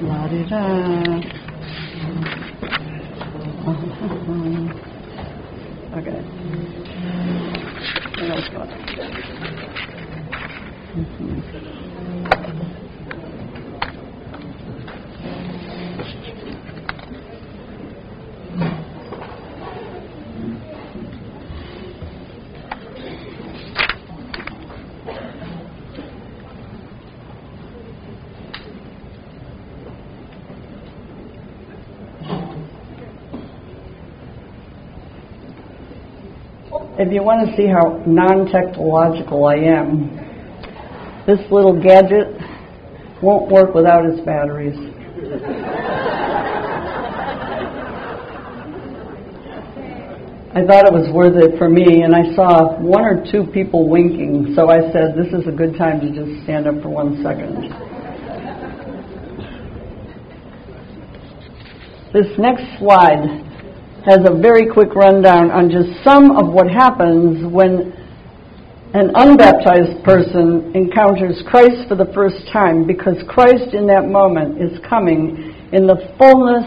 La-di-da. If you want to see how non-technological I am, this little gadget won't work without its batteries. I thought it was worth it for me, and I saw one or two people winking, so I said, This is a good time to just stand up for one second. This next slide has a very quick rundown on just some of what happens when an unbaptized person encounters Christ for the first time because Christ in that moment is coming in the fullness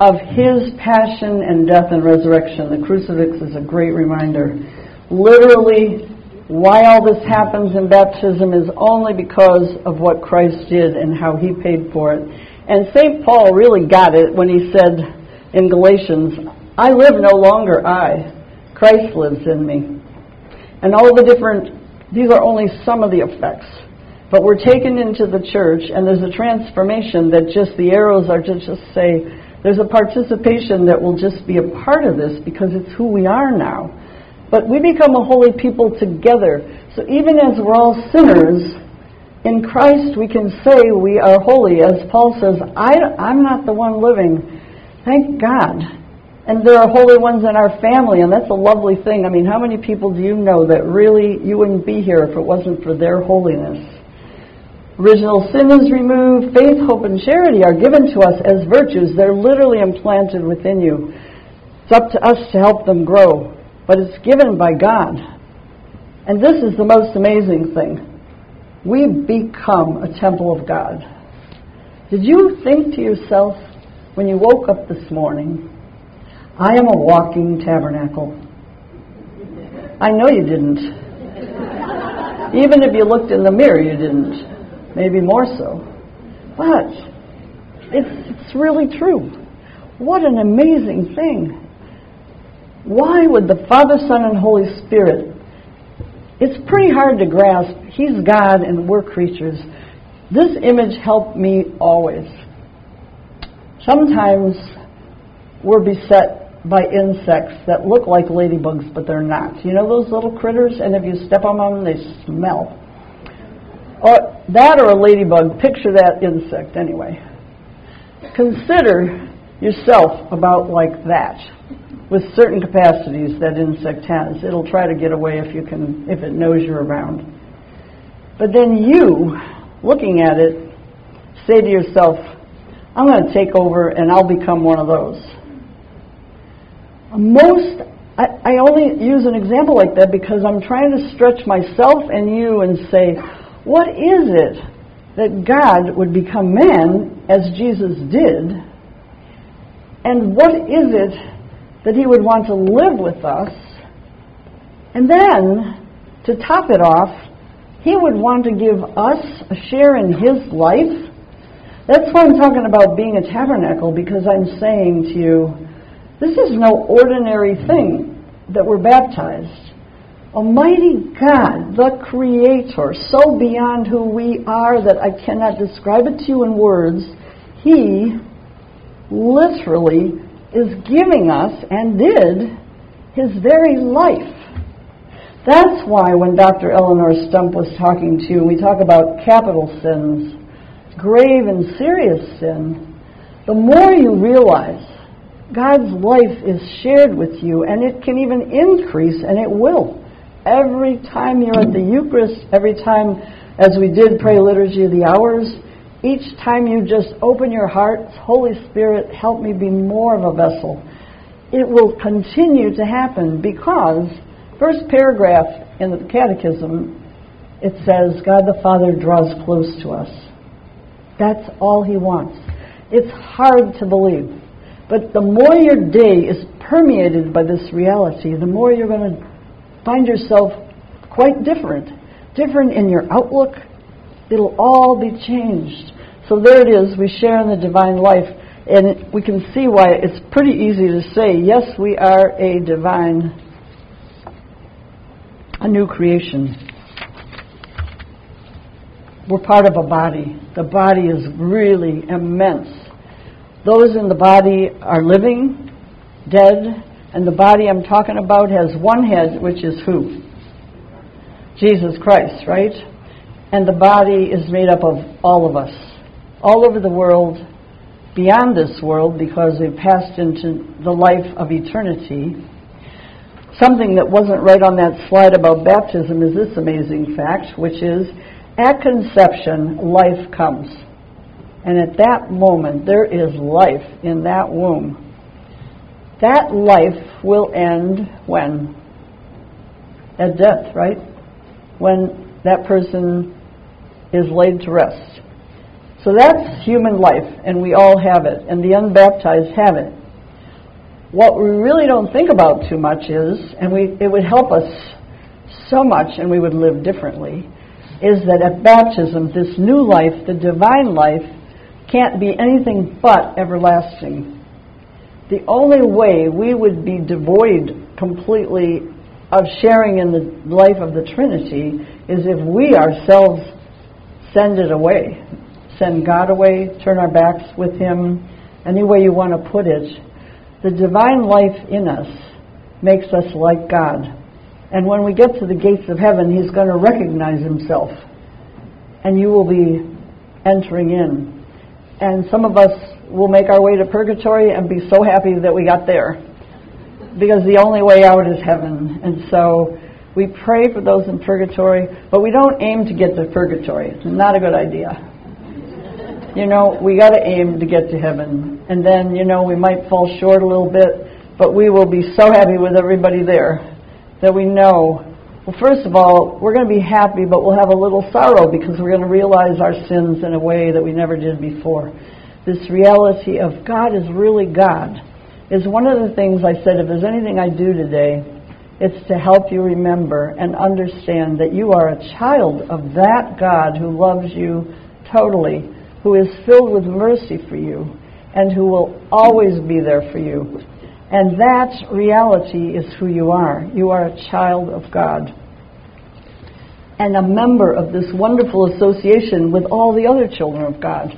of his passion and death and resurrection. The crucifix is a great reminder. Literally, why all this happens in baptism is only because of what Christ did and how he paid for it. And St. Paul really got it when he said in Galatians, I live no longer I, Christ lives in me. And all the different, these are only some of the effects. But we're taken into the church, and there's a transformation that just the arrows are to just say, there's a participation that will just be a part of this because it's who we are now. But we become a holy people together. So even as we're all sinners, in Christ we can say we are holy. As Paul says, I, I'm not the one living. Thank God. And there are holy ones in our family, and that's a lovely thing. I mean, how many people do you know that really you wouldn't be here if it wasn't for their holiness? Original sin is removed. Faith, hope, and charity are given to us as virtues. They're literally implanted within you. It's up to us to help them grow, but it's given by God. And this is the most amazing thing. We become a temple of God. Did you think to yourself when you woke up this morning, I am a walking tabernacle? I know you didn't. Even if you looked in the mirror, you didn't maybe more so. But it's, it's really true. What an amazing thing. Why would the Father, Son, and Holy Spirit? It's pretty hard to grasp. He's God and we're creatures. This image helped me always. Sometimes we're beset by insects that look like ladybugs, but they're not. You know those little critters? And if you step on them, they smell. Or that or a ladybug, picture that insect anyway. Consider yourself about like that with certain capacities that insect has. It'll try to get away if you can if it knows you're around. But then you, looking at it, say to yourself, I'm going to take over and I'll become one of those. Most I, I only use an example like that because I'm trying to stretch myself and you and say, what is it that God would become man as Jesus did? And what is it that he would want to live with us? And then, to top it off, he would want to give us a share in his life. That's why I'm talking about being a tabernacle, because I'm saying to you, this is no ordinary thing that we're baptized. Almighty God, the Creator, so beyond who we are that I cannot describe it to you in words, He literally is giving us and did His very life. That's why when Dr. Eleonore Stump was talking to you, we talk about capital sins, grave and serious sin, the more you realize God's life is shared with you and it can even increase and it will every time you're at the Eucharist, every time, as we did pray liturgy of the hours, each time you just open your heart, Holy Spirit, help me be more of a vessel. It will continue to happen because, first paragraph in the Catechism, it says, God the Father draws close to us. That's all He wants. It's hard to believe. But the more your day is permeated by this reality, the more you're going to find yourself quite different. Different in your outlook. It'll all be changed. So there it is. We share in the divine life. And we can see why it's pretty easy to say, yes, we are a divine, a new creation. We're part of a body. The body is really immense. Those in the body are living, dead, and the body I'm talking about has one head, which is who? Jesus Christ, right? And the body is made up of all of us, all over the world, beyond this world, because we've passed into the life of eternity. Something that wasn't right on that slide about baptism is this amazing fact, which is at conception, life comes. And at that moment, there is life in that womb. That life will end when? At death, right? When that person is laid to rest. So that's human life, and we all have it, and the unbaptized have it. What we really don't think about too much is, and we, it would help us so much, and we would live differently, is that at baptism, this new life, the divine life, can't be anything but everlasting. The only way we would be devoid completely of sharing in the life of the Trinity is if we ourselves send it away, send God away, turn our backs with Him, any way you want to put it. The divine life in us makes us like God. And when we get to the gates of heaven, He's going to recognize Himself. And you will be entering in and some of us will make our way to purgatory and be so happy that we got there. Because the only way out is heaven. And so we pray for those in purgatory, but we don't aim to get to purgatory. It's not a good idea. You know, we got to aim to get to heaven. And then, you know, we might fall short a little bit, but we will be so happy with everybody there that we know well, first of all, we're going to be happy, but we'll have a little sorrow because we're going to realize our sins in a way that we never did before. This reality of God is really God is one of the things I said if there's anything I do today, it's to help you remember and understand that you are a child of that God who loves you totally, who is filled with mercy for you, and who will always be there for you. And that reality is who you are. You are a child of God. And a member of this wonderful association with all the other children of God.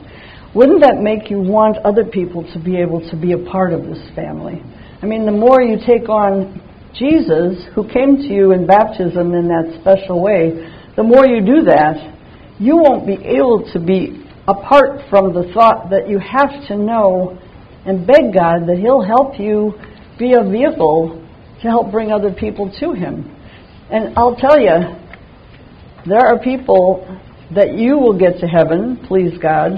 Wouldn't that make you want other people to be able to be a part of this family? I mean, the more you take on Jesus, who came to you in baptism in that special way, the more you do that, you won't be able to be apart from the thought that you have to know and beg God that He'll help you be a vehicle to help bring other people to Him. And I'll tell you, there are people that you will get to heaven, please God,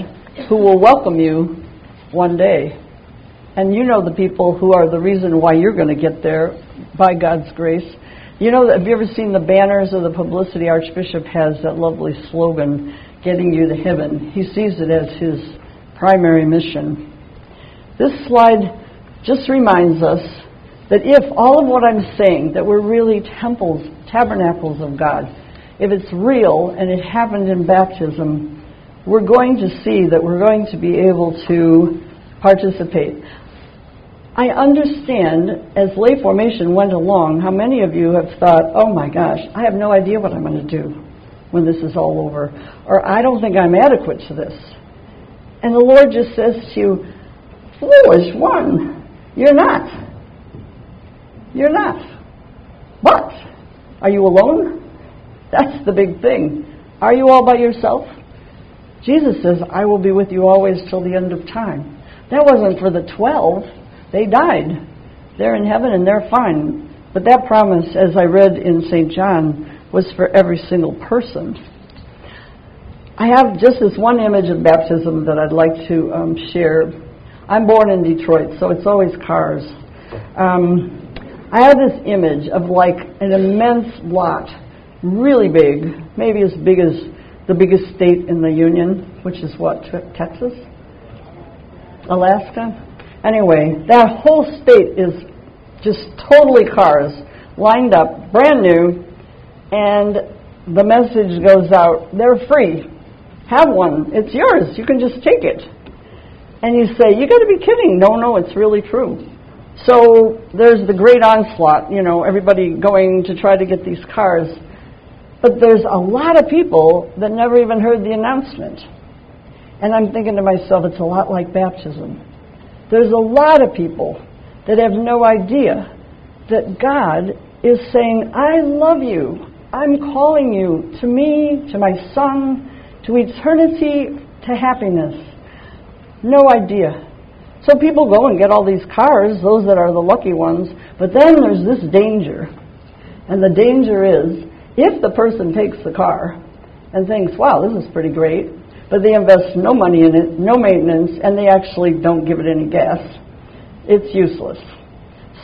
who will welcome you one day. And you know the people who are the reason why you're going to get there by God's grace. You know, have you ever seen the banners of the publicity? Archbishop has that lovely slogan, getting you to heaven. He sees it as his primary mission. This slide just reminds us that if all of what I'm saying, that we're really temples, tabernacles of God, if it's real and it happened in baptism, we're going to see that we're going to be able to participate. I understand as lay formation went along how many of you have thought, oh my gosh, I have no idea what I'm going to do when this is all over, or I don't think I'm adequate to this. And the Lord just says to you, foolish one, you're not. You're not. But are you alone? That's the big thing. Are you all by yourself? Jesus says, I will be with you always till the end of time. That wasn't for the 12. They died. They're in heaven and they're fine. But that promise, as I read in St. John, was for every single person. I have just this one image of baptism that I'd like to um, share I'm born in Detroit, so it's always cars. Um, I have this image of like an immense lot, really big, maybe as big as the biggest state in the Union, which is what, Texas? Alaska? Anyway, that whole state is just totally cars lined up, brand new, and the message goes out, they're free. Have one. It's yours. You can just take it. And you say, you got to be kidding. No, no, it's really true. So there's the great onslaught, you know, everybody going to try to get these cars. But there's a lot of people that never even heard the announcement. And I'm thinking to myself, it's a lot like baptism. There's a lot of people that have no idea that God is saying, I love you. I'm calling you to me, to my son, to eternity, to happiness. No idea. So people go and get all these cars, those that are the lucky ones, but then there's this danger. And the danger is if the person takes the car and thinks, wow, this is pretty great, but they invest no money in it, no maintenance, and they actually don't give it any gas, it's useless.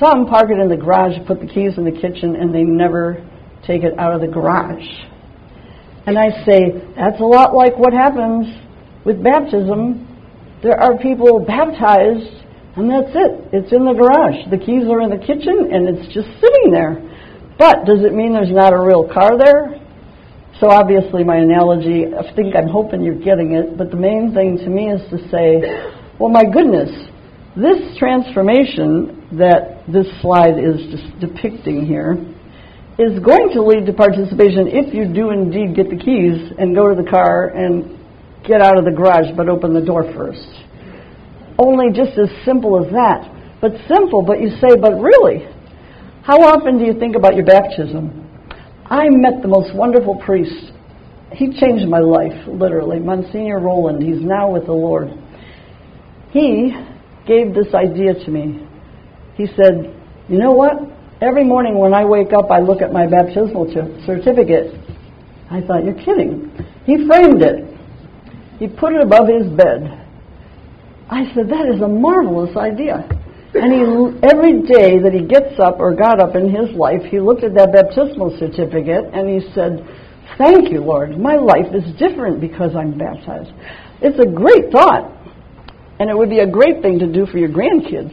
Some park it in the garage, put the keys in the kitchen, and they never take it out of the garage. And I say, that's a lot like what happens with baptism there are people baptized, and that's it. It's in the garage. The keys are in the kitchen, and it's just sitting there. But does it mean there's not a real car there? So obviously, my analogy, I think I'm hoping you're getting it, but the main thing to me is to say, well, my goodness, this transformation that this slide is depicting here is going to lead to participation if you do indeed get the keys and go to the car and get out of the garage, but open the door first. Only just as simple as that. But simple, but you say, but really, how often do you think about your baptism? I met the most wonderful priest. He changed my life, literally. Monsignor Roland, he's now with the Lord. He gave this idea to me. He said, You know what? Every morning when I wake up, I look at my baptismal certificate. I thought, You're kidding. He framed it. He put it above his bed. I said, that is a marvelous idea. And he, every day that he gets up or got up in his life, he looked at that baptismal certificate and he said, Thank you, Lord. My life is different because I'm baptized. It's a great thought. And it would be a great thing to do for your grandkids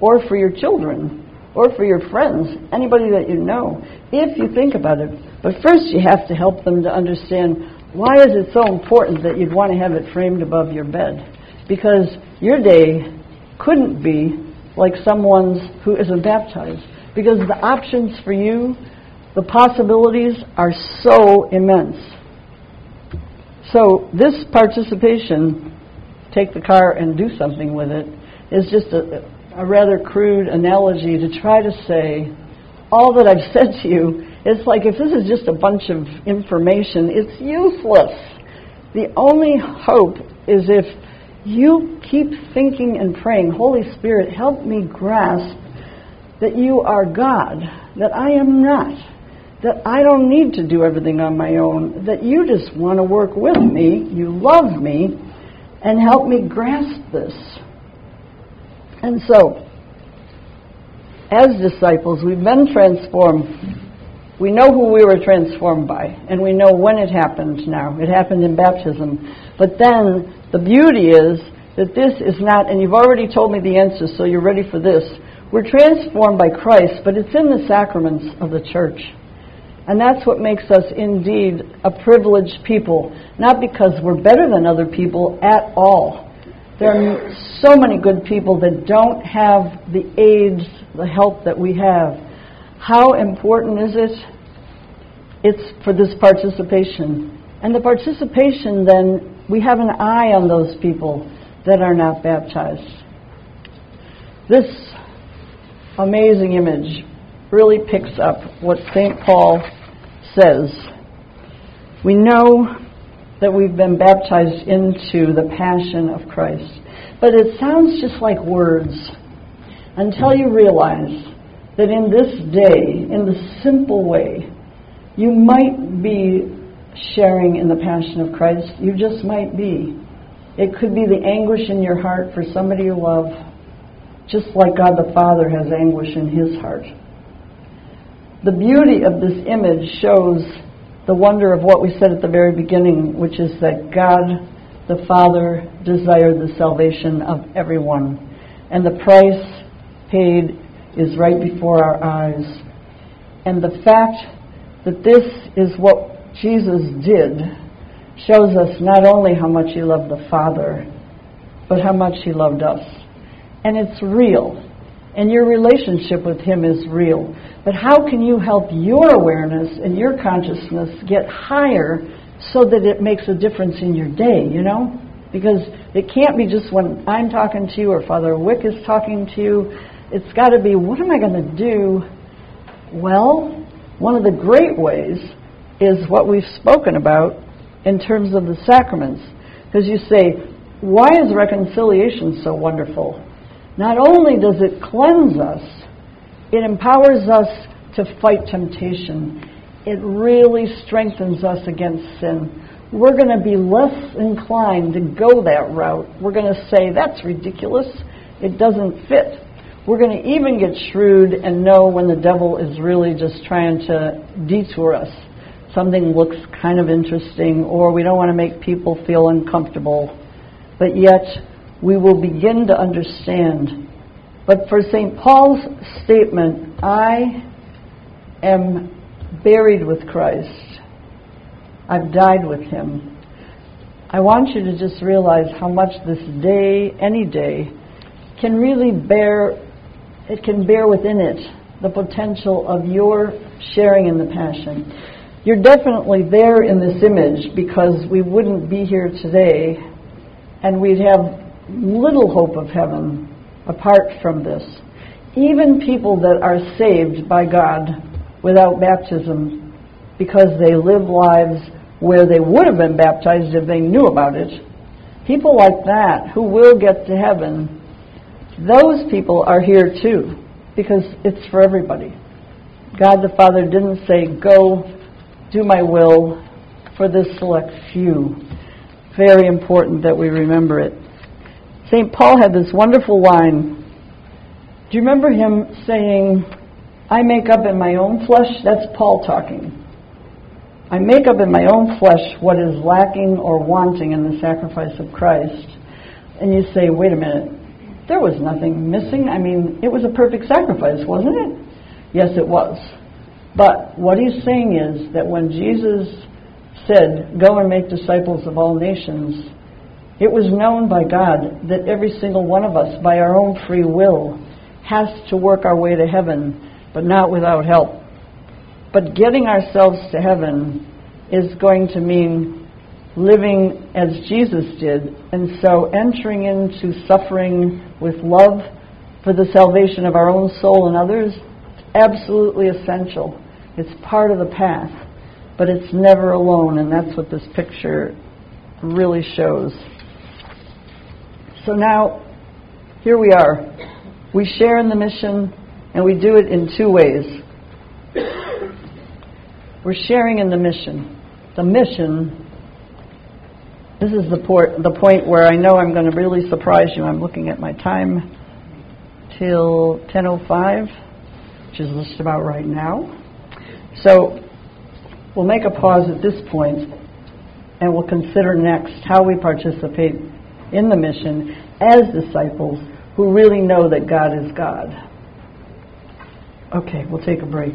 or for your children or for your friends, anybody that you know, if you think about it. But first, you have to help them to understand why is it so important that you'd want to have it framed above your bed? Because your day couldn't be like someone's who isn't baptized. Because the options for you, the possibilities are so immense. So this participation, take the car and do something with it, is just a, a rather crude analogy to try to say all that I've said to you it's like if this is just a bunch of information, it's useless. The only hope is if you keep thinking and praying, Holy Spirit, help me grasp that you are God, that I am not, that I don't need to do everything on my own, that you just want to work with me, you love me, and help me grasp this. And so, as disciples, we've been transformed we know who we were transformed by, and we know when it happened now. It happened in baptism. But then the beauty is that this is not, and you've already told me the answer, so you're ready for this. We're transformed by Christ, but it's in the sacraments of the church. And that's what makes us indeed a privileged people, not because we're better than other people at all. There are so many good people that don't have the aids, the help that we have. How important is it? It's for this participation. And the participation, then, we have an eye on those people that are not baptized. This amazing image really picks up what St. Paul says. We know that we've been baptized into the passion of Christ, but it sounds just like words until you realize that in this day, in the simple way, you might be sharing in the passion of Christ. You just might be. It could be the anguish in your heart for somebody you love, just like God the Father has anguish in his heart. The beauty of this image shows the wonder of what we said at the very beginning, which is that God the Father desired the salvation of everyone. And the price paid is right before our eyes. And the fact that this is what Jesus did shows us not only how much he loved the Father, but how much he loved us. And it's real. And your relationship with him is real. But how can you help your awareness and your consciousness get higher so that it makes a difference in your day, you know? Because it can't be just when I'm talking to you or Father Wick is talking to you. It's got to be, what am I going to do? Well, one of the great ways is what we've spoken about in terms of the sacraments. Because you say, why is reconciliation so wonderful? Not only does it cleanse us, it empowers us to fight temptation. It really strengthens us against sin. We're going to be less inclined to go that route. We're going to say, that's ridiculous. It doesn't fit. We're going to even get shrewd and know when the devil is really just trying to detour us. Something looks kind of interesting, or we don't want to make people feel uncomfortable. But yet, we will begin to understand but for St. Paul's statement, I am buried with Christ, I've died with him. I want you to just realize how much this day, any day, can really bear, it can bear within it the potential of your sharing in the Passion. You're definitely there in this image because we wouldn't be here today and we'd have little hope of heaven apart from this. Even people that are saved by God without baptism because they live lives where they would have been baptized if they knew about it, people like that who will get to heaven, those people are here too because it's for everybody. God the Father didn't say, Go do my will for this select few. Very important that we remember it. St. Paul had this wonderful line. Do you remember him saying, I make up in my own flesh? That's Paul talking. I make up in my own flesh what is lacking or wanting in the sacrifice of Christ. And you say, wait a minute, there was nothing missing. I mean, it was a perfect sacrifice, wasn't it? Yes, it was. But what he's saying is that when Jesus said, Go and make disciples of all nations, it was known by God that every single one of us, by our own free will, has to work our way to heaven, but not without help. But getting ourselves to heaven is going to mean living as Jesus did, and so entering into suffering with love for the salvation of our own soul and others, absolutely essential. It's part of the path, but it's never alone, and that's what this picture really shows. So now, here we are. We share in the mission, and we do it in two ways. We're sharing in the mission. The mission, this is the, port, the point where I know I'm going to really surprise you. I'm looking at my time till 10.05, which is just about right now. So we'll make a pause at this point, and we'll consider next how we participate in the mission as disciples who really know that God is God. Okay, we'll take a break.